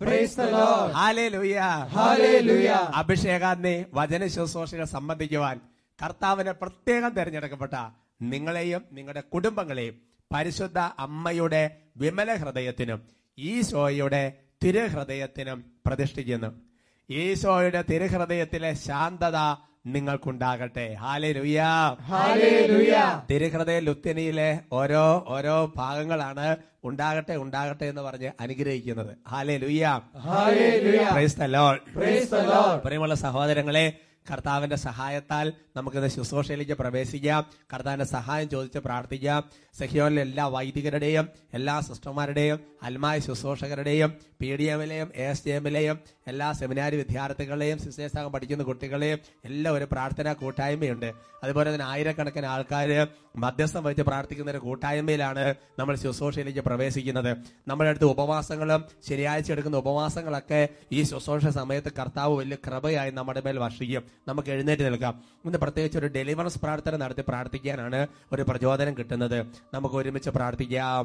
Praise the Hallelujah. അഭിഷേകാഗ്നി വചന ശുശ്രൂഷകൾ സംബന്ധിക്കുവാൻ കർത്താവിനെ പ്രത്യേകം തിരഞ്ഞെടുക്കപ്പെട്ട നിങ്ങളെയും നിങ്ങളുടെ കുടുംബങ്ങളെയും പരിശുദ്ധ അമ്മയുടെ വിമല ഹൃദയത്തിനും ഈശോയുടെ തിരുഹൃദയത്തിനും പ്രതിഷ്ഠിക്കുന്നു. ഈശോയുടെ തിരുഹൃദയത്തിലെ ശാന്തത നിങ്ങൾക്കുണ്ടാകട്ടെ. ഹാലേ ലുയാ തിരുഹൃദയ ലുത്തിനിയിലെ ഓരോ ഓരോ ഭാഗങ്ങളാണ് ഉണ്ടാകട്ടെ ഉണ്ടാകട്ടെ എന്ന് പറഞ്ഞ് അനുഗ്രഹിക്കുന്നത്. ഹാലേ ലുയാ. പ്രിയമുള്ള സഹോദരങ്ങളെ കർത്താവിന്റെ സഹായത്താൽ നമുക്കിന്ന് ശുശ്രൂഷയിലേക്ക് പ്രവേശിക്കാം. കർത്താവിന്റെ സഹായം ചോദിച്ച് പ്രാർത്ഥിക്കാം. സഹിയോനിലെ എല്ലാ വൈദികരുടെയും എല്ലാ സിസ്റ്റർമാരുടെയും അൽമായ ശുശ്രൂഷകരുടെയും പി ഡി എമ്മിലെയും എസ് ഡി എമ്മിലെയും എല്ലാ സെമിനാരി വിദ്യാർത്ഥികളെയും സിസ്റ്റേഴ്സാകം പഠിക്കുന്ന കുട്ടികളെയും എല്ലാം ഒരു പ്രാർത്ഥനാ കൂട്ടായ്മയുണ്ട്. അതുപോലെ തന്നെ ആയിരക്കണക്കിന് ആൾക്കാർ മധ്യസ്ഥം വഹിച്ച് പ്രാർത്ഥിക്കുന്ന ഒരു കൂട്ടായ്മയിലാണ് നമ്മൾ ശുശ്രൂഷയിലേക്ക് പ്രവേശിക്കുന്നത്. നമ്മുടെ അടുത്ത് ഉപവാസങ്ങളും ശനിയാഴ്ച എടുക്കുന്ന ഉപവാസങ്ങളൊക്കെ ഈ ശുശ്രൂഷ സമയത്ത് കർത്താവ് വലിയ കൃപയായി നമ്മുടെ മേൽ വർഷിക്കും. നമുക്ക് എഴുന്നേറ്റ് നിൽക്കാം. ഇന്ന് പ്രത്യേകിച്ച് ഒരു ഡെലിവറൻസ് പ്രാർത്ഥന നടത്തി പ്രാർത്ഥിക്കാനാണ് ഒരു പ്രചോദനം കിട്ടുന്നത്. നമുക്ക് ഒരുമിച്ച് പ്രാർത്ഥിക്കാം.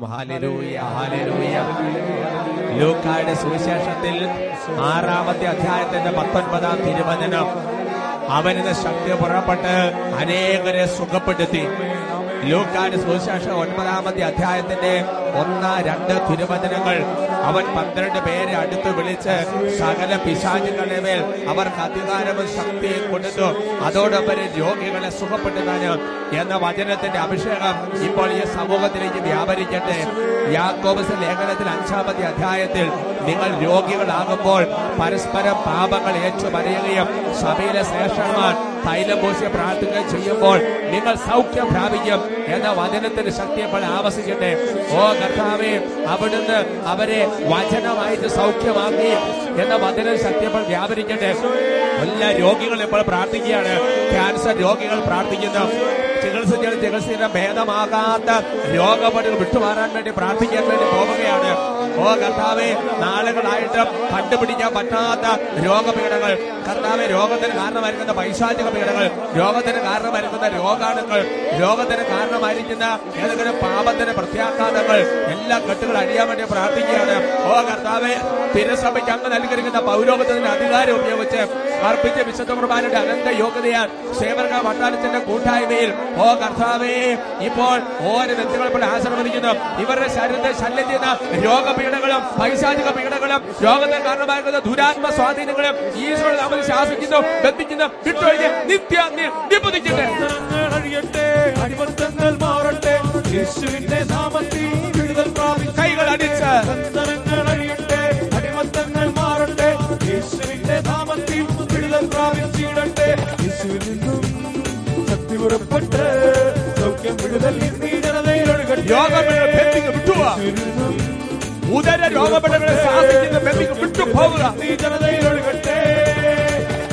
ലൂക്കായുടെ സുവിശേഷത്തിൽ ആറാമത്തെ അധ്യായത്തിന്റെ പത്തൊൻപതാം തിരുവചനം. അവനിന്ന് ശക്തി പുറപ്പെട്ട് അനേകരെ സുഖപ്പെടുത്തി. ലൂക്കാട് സുവിശേഷം ഒൻപതാമത്തെ അധ്യായത്തിന്റെ ഒന്ന് രണ്ട് തിരുവചനങ്ങൾ. അവൻ പന്ത്രണ്ട് പേരെ അടുത്ത് വിളിച്ച് സകല പിശാചുകളുടെ മേൽ അവർക്ക് അധികാരവും ശക്തിയും കൊടുത്തു. അതോടൊപ്പം രോഗികളെ സുഖപ്പെടുത്താന് എന്ന വചനത്തിന്റെ അഭിഷേകം ഇപ്പോൾ ഈ സമൂഹത്തിലേക്ക് വ്യാപരിക്കട്ടെ. യാക്കോബസ് ലേഖനത്തിൽ അഞ്ചാമത്തെ അധ്യായത്തിൽ നിങ്ങൾ രോഗികളാകുമ്പോൾ പരസ്പരം പാപങ്ങൾ ഏറ്റുപറയുകയും സഭയിലെ ശ്രേഷ്ഠന്മാർ തൈലം പൂശി പ്രാർത്ഥന ചെയ്യുമ്പോൾ നിങ്ങൾ സൗഖ്യം പ്രാപിക്കും എന്ന വചനത്തിന്റെ ശക്തി ഇപ്പോൾ ആവശിക്കട്ടെ ഓ കർത്താവെ അവിടുന്ന് അവരെ വചനമായിട്ട് സൗഖ്യമാക്കി എന്ന വചന ശക്തി ഇപ്പോൾ വ്യാപരിക്കട്ടെ. എല്ലാ രോഗികളും ഇപ്പോൾ പ്രാർത്ഥിക്കുകയാണ്. ക്യാൻസർ രോഗികൾ പ്രാർത്ഥിക്കുന്നു. ചികിത്സിച്ചാൽ ചികിത്സയുടെ ഭേദമാകാത്ത രോഗപടികൾ വിട്ടുമാറാൻ വേണ്ടി പ്രാർത്ഥിക്കാൻ വേണ്ടി പോവുകയാണ്. ഓ കർത്താവെ നാളുകളായിട്ട് കണ്ടുപിടിക്കാൻ പറ്റാത്ത രോഗപീഠങ്ങൾ. കർത്താവെ രോഗത്തിന് കാരണമായിരിക്കുന്ന പൈശാചിക പീഠങ്ങൾ രോഗത്തിന് കാരണമായിരിക്കുന്ന രോഗാണുക്കൾ രോഗത്തിന് കാരണമായിരിക്കുന്ന ഏതെങ്കിലും പാപത്തിന് പ്രത്യാഘാതങ്ങൾ എല്ലാ കെട്ടുകൾ അഴിയാൻ വേണ്ടി പ്രാർത്ഥിക്കുകയാണ്. ഓ കർത്താവെ തിരുസഭയ്ക്ക് അങ്ങ് നൽകിയിരിക്കുന്ന പൗരോഗത്തിന്റെ അധികാരം ഉപയോഗിച്ച് അർപ്പിച്ച വിശുദ്ധ കുർബാനയുടെ അനന്ത യോഗ്യതയാൽ സേവക വട്ടാരത്തിന്റെ കൂട്ടായ്മയിൽ ഓ കർത്താവേ ഇപ്പോൾ ഓരോ വ്യക്തികൾ ഇപ്പോൾ ആശ്രമിക്കുന്നു ഇവരുടെ ശരീരത്തെ ശല്യം ചെയ്യുന്ന രോഗപീഠകളും പൈശാചിക പീഡകളും രോഗത്തിന് കാരണമാകുന്ന ദുരാത്മ സ്വാധീനങ്ങളും ഈശോ നമ്മൾ ശാസിക്കുന്നു ബന്ധിക്കുന്നു വിട്ടൊഴിഞ്ഞ് നിത്യ നിബുദ്ധിക്കട്ടെ അടിമത്തങ്ങൾ മാറട്ടെ യേശുവിന്റെ നാമത്തിൽ വിടുതൽ പ്രാപിച്ചു കൈകൾ അടിച്ച്. ബന്ധനങ്ങൾ അഴിയട്ടെ അടിമത്തങ്ങൾ മാറട്ടെ യേശുവിന്റെ നാമത്തിൽ വിടുതൽ പ്രാപിച്ചിടട്ടെ. യേശുവിൽ നിന്നും ശക്തി പുറപ്പെട്ട് സൗഖ്യം വിടുതൽ ഇന്നീ ജനതയിൽ ഒഴുകട്ടെ രോഗപീഠ ഉദര രോഗപീഠങ്ങളെ ശാസിക്കുന്ന ബന്ധിക്ക് വിട്ടുപോകുക നീ ജനതയിലൊഴുകട്ടെ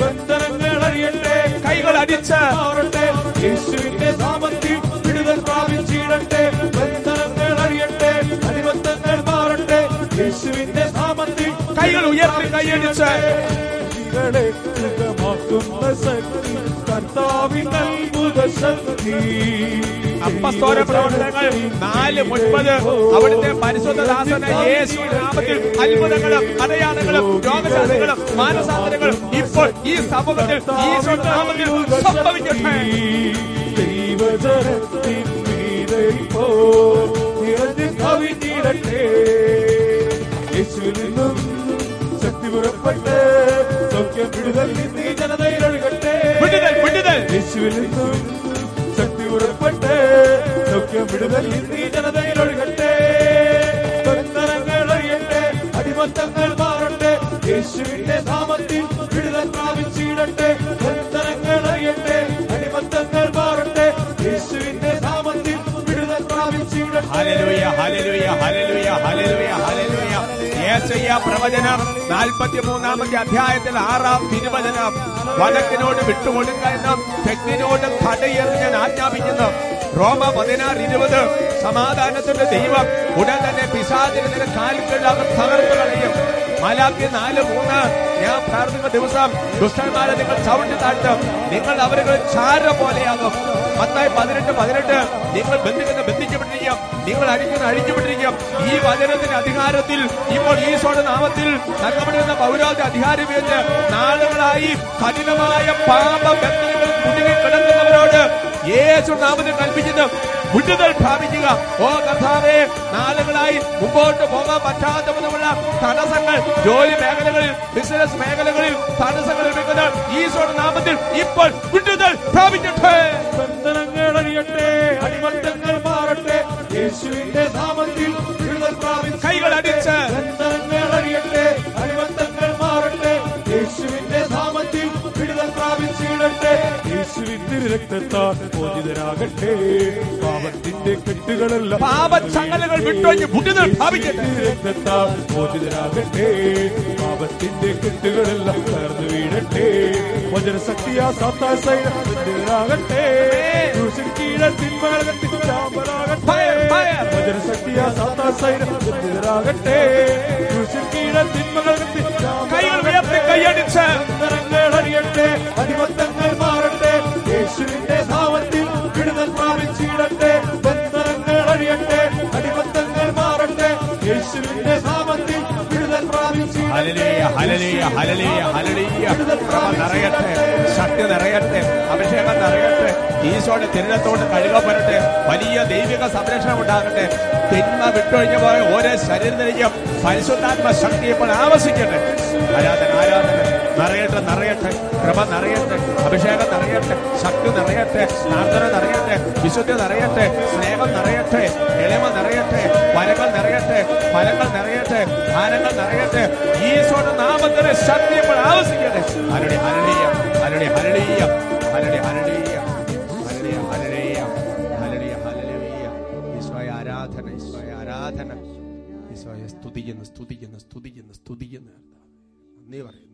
ബന്ധനങ്ങൾ അറിയട്ടെ കൈകൾ അടിച്ച് മാറട്ടെ യേശുവിന്റെ നാമത്തിൽ വിടുതൽ പ്രാപിച്ചിടട്ടെ ബന്ധനങ്ങൾ അറിയട്ടെ അടിമത്തങ്ങൾ മാറട്ടെ യേശുവിന്റെ നാമത്തിൽ കൈകൾ ഉയർത്തി കൈയടിച്ച് ശക്തി കർത്താവിൻ അത്ഭുത ശക്തി അപ്പസ്തോല പ്രവർത്തനങ്ങൾ നാല് മുപ്പത് അവിടുത്തെ പരിശുദ്ധ ദാസന യേശു നാമത്തിൽ അത്ഭുതങ്ങളും അടയാളങ്ങളും രോഗശാസ്ത്രങ്ങളും മാനസാന്തരങ്ങളും ഇപ്പോൾ ഈ സമൂഹത്തിൽ ഈശോ നാമത്തിൽ സംഭവിക്കട്ടെ. ദൈവജനത്തിൻ മീതെ പോ കവിഞ്ഞിടട്ടെ. യേശുവിൽ നിന്നും ശക്തി പുറപ്പെട്ട് സൗഖ്യം വിടുതൽ ഒഴുകട്ടെ വിടുതൽ വിടുതൽ. ശക്തി പുറപ്പെട്ട് സൗഖ്യം വിടുതൽ ഇന്നീ ജനതയിൽ ഒഴുകട്ടെ. ബന്ധനങ്ങൾ ഒഴിയട്ടെ അടിമത്തങ്ങൾ മാറട്ടെ. യേശുവിന്റെ നാമത്തിൽ വിടുതൽ പ്രാപിച്ചിടട്ടെ. ബന്ധനങ്ങൾ ഒഴിയട്ടെ അടിമത്തങ്ങൾ മാറട്ടെ. യേശുവിന്റെ നാമത്തിൽ വിടുതൽ പ്രാപിച്ചിടട്ടെ. ഹല്ലേലൂയ ഹല്ലേലൂയ ഹല്ലേലൂയ യേശയ്യ പ്രവചനം. നാൽപ്പത്തി മൂന്നാമത്തെ അധ്യായത്തിൽ ആറാം തിരുവചനം. വടക്കിനോട് വിട്ടുകൊടുക്കുന്ന തെക്കിനോട് കടയെന്ന് ഞാൻ ആജ്ഞാപിക്കുന്നു. റോമ പതിനാറ് ഇരുപത് സമാധാനത്തിന്റെ ദൈവം ഉടൻ തന്നെ പിശാചിനെ നിന്റെ അവർ തകർത്ത് കളയും. മലാക്കി നാല് മൂന്ന്. ഞാൻ പ്രാർത്ഥിക്കുന്ന ദിവസം ദുഷ്ടന്മാരെ നിങ്ങൾ ചവിട്ടി താഴ്ത്തും. നിങ്ങൾ അവരുകൾ ചാര പോലെയാകും. പത്തായി പതിനെട്ട് പതിനെട്ട്. നിങ്ങൾ ബന്ധിക്കുന്ന ബന്ധിക്കപ്പെട്ടിരിക്കും. നിങ്ങൾ അഴിക്കുന്ന അഴിക്കപ്പെട്ടിരിക്കും ഈ വചനത്തിന്റെ അധികാരത്തിൽ ഇപ്പോൾ ഈശോയുടെ നാമത്തിൽ നൽകപ്പെടുന്ന പൗരാതി അധികാരം വെച്ച് നാളുകളായി കഠിനമായ പാപ ബന്ധങ്ങൾ കുടുങ്ങി കിടക്കുന്നവരോട് യേശു നാമത്തിൽ കൽപ്പിച്ചിട്ട് വിടുതൽ പ്രാപിക്കുക. ഓ കർത്താവേ നാളുകളായി മുമ്പോട്ട് പോകാൻ പറ്റാത്ത വിധമുള്ള തടസ്സങ്ങൾ ജോലി മേഖലകളിൽ ബിസിനസ് മേഖലകളിൽ തടസ്സങ്ങൾ എടുക്കുന്ന ഈശോയുടെ നാമത്തിൽ ഇപ്പോൾ വിടുതൽ പ്രാപിക്കട്ടെ. ബന്ധനങ്ങൾ അറിയട്ടെ അടിമത്തങ്ങൾ മാറട്ടെ. യേശുവിന്റെ നാമത്തിൽ യേശുവിന്റെ രക്തത്താൽ മോചിതരാകട്ടെ പാപത്തിന്റെ കെട്ടുകളെല്ലാം. പാപച്ചങ്ങലകൾ വിട്ടൊഴിഞ്ഞ് വിടുതൽ പ്രാപിക്കട്ടെ രക്തത്താൽ മോചിതരാകട്ടെ പാപത്തിന്റെ കെട്ടുകളെല്ലാം തകർന്നു വീഴട്ടെ. വചനശക്തിയാ Fire, fire. വചനശക്തിയാ തിന്മകൾ കത്തി കൈകൾ ഉയർത്തി കൈയടിച്ച്. അടിമത്തങ്ങൾ പ്രാപിച്ചിടട്ടെ ഹല്ലേലൂയ, ഹല്ലേലൂയ, ഹല്ലേലൂയ, ഹല്ലേലൂയ. നിറയട്ടെ ശക്തി നിറയട്ടെ അഭിഷേകം നിറയട്ടെ. ഈശോയുടെ തിരുനത്തോട് കഴുകപ്പെടട്ടെ വലിയ ദൈവിക സംരക്ഷണം ഉണ്ടാകട്ടെ. തിന്മ വിട്ടൊഴിഞ്ഞ പോയ ഓരോ ശരീരത്തിലേക്കും പരിശുദ്ധാത്മ ശക്തി ഇപ്പോൾ ആവശ്യിക്കട്ടെ ആരാധന ആരാധന. നിറയട്ടെ നിറയട്ടെ. കൃപ നിറയട്ടെ അഭിഷേകം നിറയട്ടെ ശക്തി നിറയട്ടെ പ്രാർത്ഥന നിറയട്ടെ വിശുദ്ധി നിറയട്ടെ സ്നേഹം നിറയട്ടെ എളിമ നിറയട്ടെ വരങ്ങൾ നിറയട്ടെ ഫലങ്ങൾ നിറയട്ടെ ഭാരങ്ങൾ നിറയട്ടെ. ഈശോയുടെ നാമത്തിന് ശക്തി ഇപ്പോൾ ആവശ്യിക്കട്ടെ അരുടെ ഹരളീയ അരുടെ ഹരളീയ അരുടെ ഹരളീയ ഹരടി ഹരളീയ ഹരടി ഹരളീയ ഈശോയ ആരാധന സ്തുതിക്കുന്നു സ്തുതിക്കുന്നു സ്തുതിക്കുന്നു സ്തുതിക്കുന്നു. നന്ദി പറയുന്നു.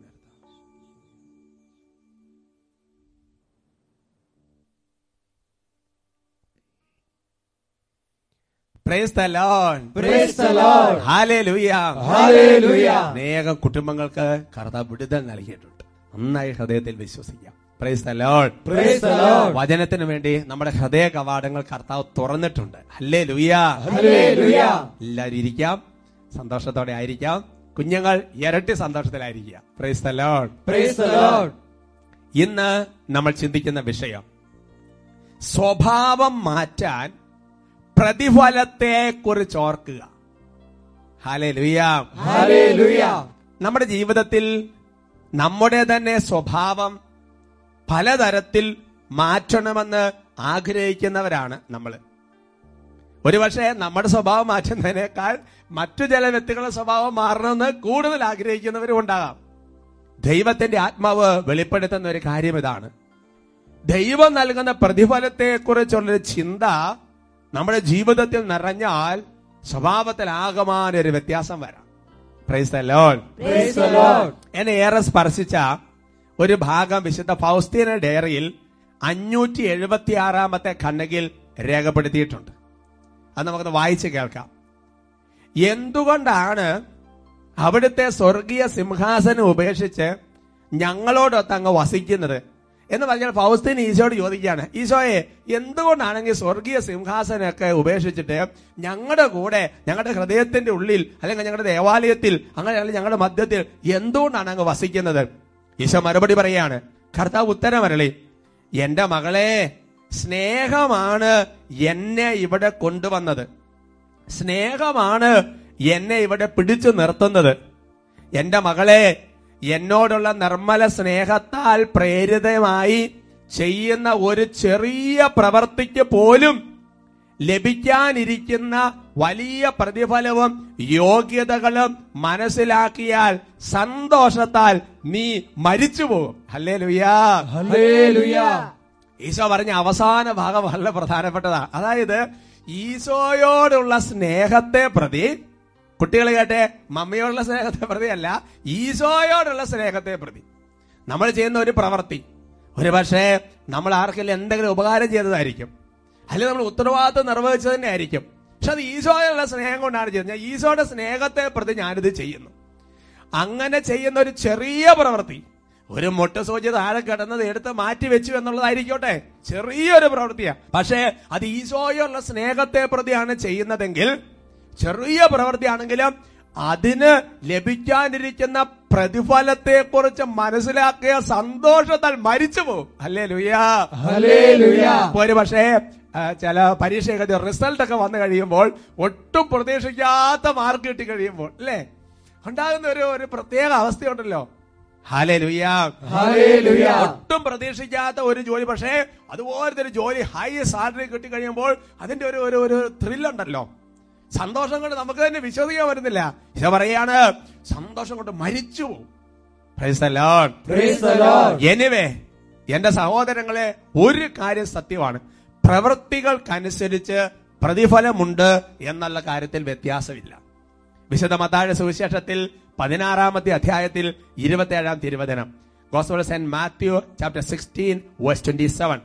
Praise the Lord. Praise the Lord. Hallelujah. Hallelujah. അനേകം കുടുംബങ്ങൾക്ക് കർത്താവ് വിടുതൽ നൽകിയിട്ടുണ്ട്. നന്നായി ഹൃദയത്തിൽ വിശ്വസിക്കാം. Praise the Lord praise the Lord വചനത്തിന് വേണ്ടി നമ്മുടെ ഹൃദയ കവാടങ്ങൾ കർത്താവ് തുറന്നിട്ടുണ്ട്. ഹല്ലേലൂയ Hallelujah. എല്ലാവരും ഇരിക്കാം. സന്തോഷത്തോടെ ആയിരിക്കാം. കുഞ്ഞുങ്ങൾ ഇരട്ടി സന്തോഷത്തിലായിരിക്കുക. Praise the Lord praise the Lord ഇന്ന് നമ്മൾ ചിന്തിക്കുന്ന വിഷയം സ്വഭാവം മാറ്റാൻ പ്രതിഫലത്തെ കുറിച്ച് ഓർക്കുക നമ്മുടെ ജീവിതത്തിൽ നമ്മുടെ തന്നെ സ്വഭാവം പലതരത്തിൽ മാറ്റണമെന്ന് ആഗ്രഹിക്കുന്നവരാണ് നമ്മൾ. ഒരുപക്ഷെ നമ്മുടെ സ്വഭാവം മാറ്റുന്നതിനേക്കാൾ മറ്റു ചില വ്യക്തികളുടെ സ്വഭാവം മാറണമെന്ന് കൂടുതൽ ആഗ്രഹിക്കുന്നവരും ഉണ്ടാകാം. ദൈവത്തിന്റെ ആത്മാവ് വെളിപ്പെടുത്തുന്ന ഒരു കാര്യം ഇതാണ്. ദൈവം നൽകുന്ന പ്രതിഫലത്തെ കുറിച്ചുള്ളൊരു ചിന്ത നമ്മുടെ ജീവിതത്തിൽ നിറഞ്ഞാൽ സ്വഭാവത്തിൽ ആകമാന ഒരു വ്യത്യാസം വരാം. പ്രൈസ്. എന്നെ ഏറെ സ്പർശിച്ച ഒരു ഭാഗം വിശുദ്ധ ഫൗസ്തീന ഡയറിയിൽ അഞ്ഞൂറ്റി എഴുപത്തി ആറാമത്തെ ഖണ്ഡകിൽ രേഖപ്പെടുത്തിയിട്ടുണ്ട്. അത് നമുക്കൊന്ന് വായിച്ച് കേൾക്കാം. എന്തുകൊണ്ടാണ് അവിടുത്തെ സ്വർഗീയ സിംഹാസനം ഉപേക്ഷിച്ച് ഞങ്ങളോടൊത്ത് അങ്ങ് വസിക്കുന്നത്? എന്ന് പറഞ്ഞാൽ ഫൗസ്തീൻ ഈശോയോട് ചോദിക്കുകയാണ് ഈശോയെ എന്തുകൊണ്ടാണെങ്കിൽ സ്വർഗീയ സിംഹാസനമൊക്കെ ഉപേക്ഷിച്ചിട്ട് ഞങ്ങളുടെ കൂടെ ഞങ്ങളുടെ ഹൃദയത്തിന്റെ ഉള്ളിൽ അല്ലെങ്കിൽ ഞങ്ങളുടെ ദേവാലയത്തിൽ അങ്ങനെ അല്ലെങ്കിൽ ഞങ്ങളുടെ മധ്യത്തിൽ എന്തുകൊണ്ടാണ് അങ്ങ് വസിക്കുന്നത്? ഈശോ മറുപടി പറയാണ് കർത്താവ് ഉത്തരം ഉത്തരമരളി എന്റെ മകളെ സ്നേഹമാണ് എന്നെ ഇവിടെ കൊണ്ടുവന്നത്. സ്നേഹമാണ് എന്നെ ഇവിടെ പിടിച്ചു നിർത്തുന്നത്. എന്റെ മകളെ എന്നോടുള്ള നിർമ്മല സ്നേഹത്താൽ പ്രേരിതമായി ചെയ്യുന്ന ഒരു ചെറിയ പ്രവർത്തിക്ക് പോലും ലഭിക്കാനിരിക്കുന്ന വലിയ പ്രതിഫലവും യോഗ്യതകളും മനസ്സിലാക്കിയാൽ സന്തോഷത്താൽ നീ മരിച്ചു പോകും. ലുയാ ഈശോ പറഞ്ഞ അവസാന ഭാഗം വളരെ പ്രധാനപ്പെട്ടതാണ്. അതായത് ഈശോയോടുള്ള സ്നേഹത്തെ പ്രതി കുട്ടികൾ കേട്ടെ മമ്മിയോടുള്ള സ്നേഹത്തെ പ്രതി അല്ല ഈശോയോടുള്ള സ്നേഹത്തെ പ്രതി. നമ്മൾ ചെയ്യുന്ന ഒരു പ്രവൃത്തി. ഒരു പക്ഷേ നമ്മൾ ആർക്കെങ്കിലും എന്തെങ്കിലും ഉപകാരം ചെയ്തതായിരിക്കും. അല്ലെങ്കിൽ നമ്മൾ ഉത്തരവാദിത്വം നിർവഹിച്ചത് തന്നെ ആയിരിക്കും പക്ഷെ അത് ഈശോയുള്ള സ്നേഹം കൊണ്ടാണ് ചെയ്യുന്നത്. ഞാൻ ഈശോയുടെ സ്നേഹത്തെ പ്രതി ഞാനിത് ചെയ്യുന്നു. അങ്ങനെ ചെയ്യുന്ന ഒരു ചെറിയ പ്രവൃത്തി ഒരു മുട്ട സൂചി താഴെ കിടന്നത് എടുത്ത് മാറ്റി വെച്ചു എന്നുള്ളതായിരിക്കോട്ടെ. ചെറിയൊരു പ്രവൃത്തിയാണ് പക്ഷേ അത് ഈശോയുള്ള സ്നേഹത്തെ പ്രതിയാണ് ചെയ്യുന്നതെങ്കിൽ ചെറിയ പ്രവൃത്തിയാണെങ്കിലും അതിന് ലഭിക്കാനിരിക്കുന്ന പ്രതിഫലത്തെ കുറിച്ച് മനസ്സിലാക്കിയ സന്തോഷത്താൽ മരിച്ചു പോകും. അല്ലേ ലുയാ. ഒരു പക്ഷേ ചില പരീക്ഷയൊക്കെ റിസൾട്ട് ഒക്കെ വന്നു കഴിയുമ്പോൾ ഒട്ടും പ്രതീക്ഷിക്കാത്ത മാർക്ക് കിട്ടി കഴിയുമ്പോൾ അല്ലേ? ഉണ്ടാകുന്ന ഒരു ഒരു പ്രത്യേക അവസ്ഥയുണ്ടല്ലോ. ഒട്ടും പ്രതീക്ഷിക്കാത്ത ഒരു ജോലി പക്ഷേ അതുപോലത്തെ ഒരു ജോലി ഹൈ സാലറി കിട്ടി കഴിയുമ്പോൾ അതിന്റെ ഒരു ഒരു ത്രില്ലുണ്ടല്ലോ സന്തോഷം കൊണ്ട് നമുക്ക് തന്നെ വിശ്വസിക്കാൻ വരുന്നില്ല ഇത് പറയാണ് സന്തോഷം കൊണ്ട് മരിച്ചു. എനിവേ എന്റെ സഹോദരങ്ങളെ ഒരു കാര്യം സത്യമാണ്. പ്രവൃത്തികൾക്കനുസരിച്ച് പ്രതിഫലമുണ്ട് എന്നുള്ള കാര്യത്തിൽ വ്യത്യാസമില്ല. വിശുദ്ധ മത്താഴ സുവിശേഷത്തിൽ പതിനാറാമത്തെ അധ്യായത്തിൽ ഇരുപത്തിയേഴാം തിരുവചനം. Gospel saint Matthew chapter sixteen verse twenty seven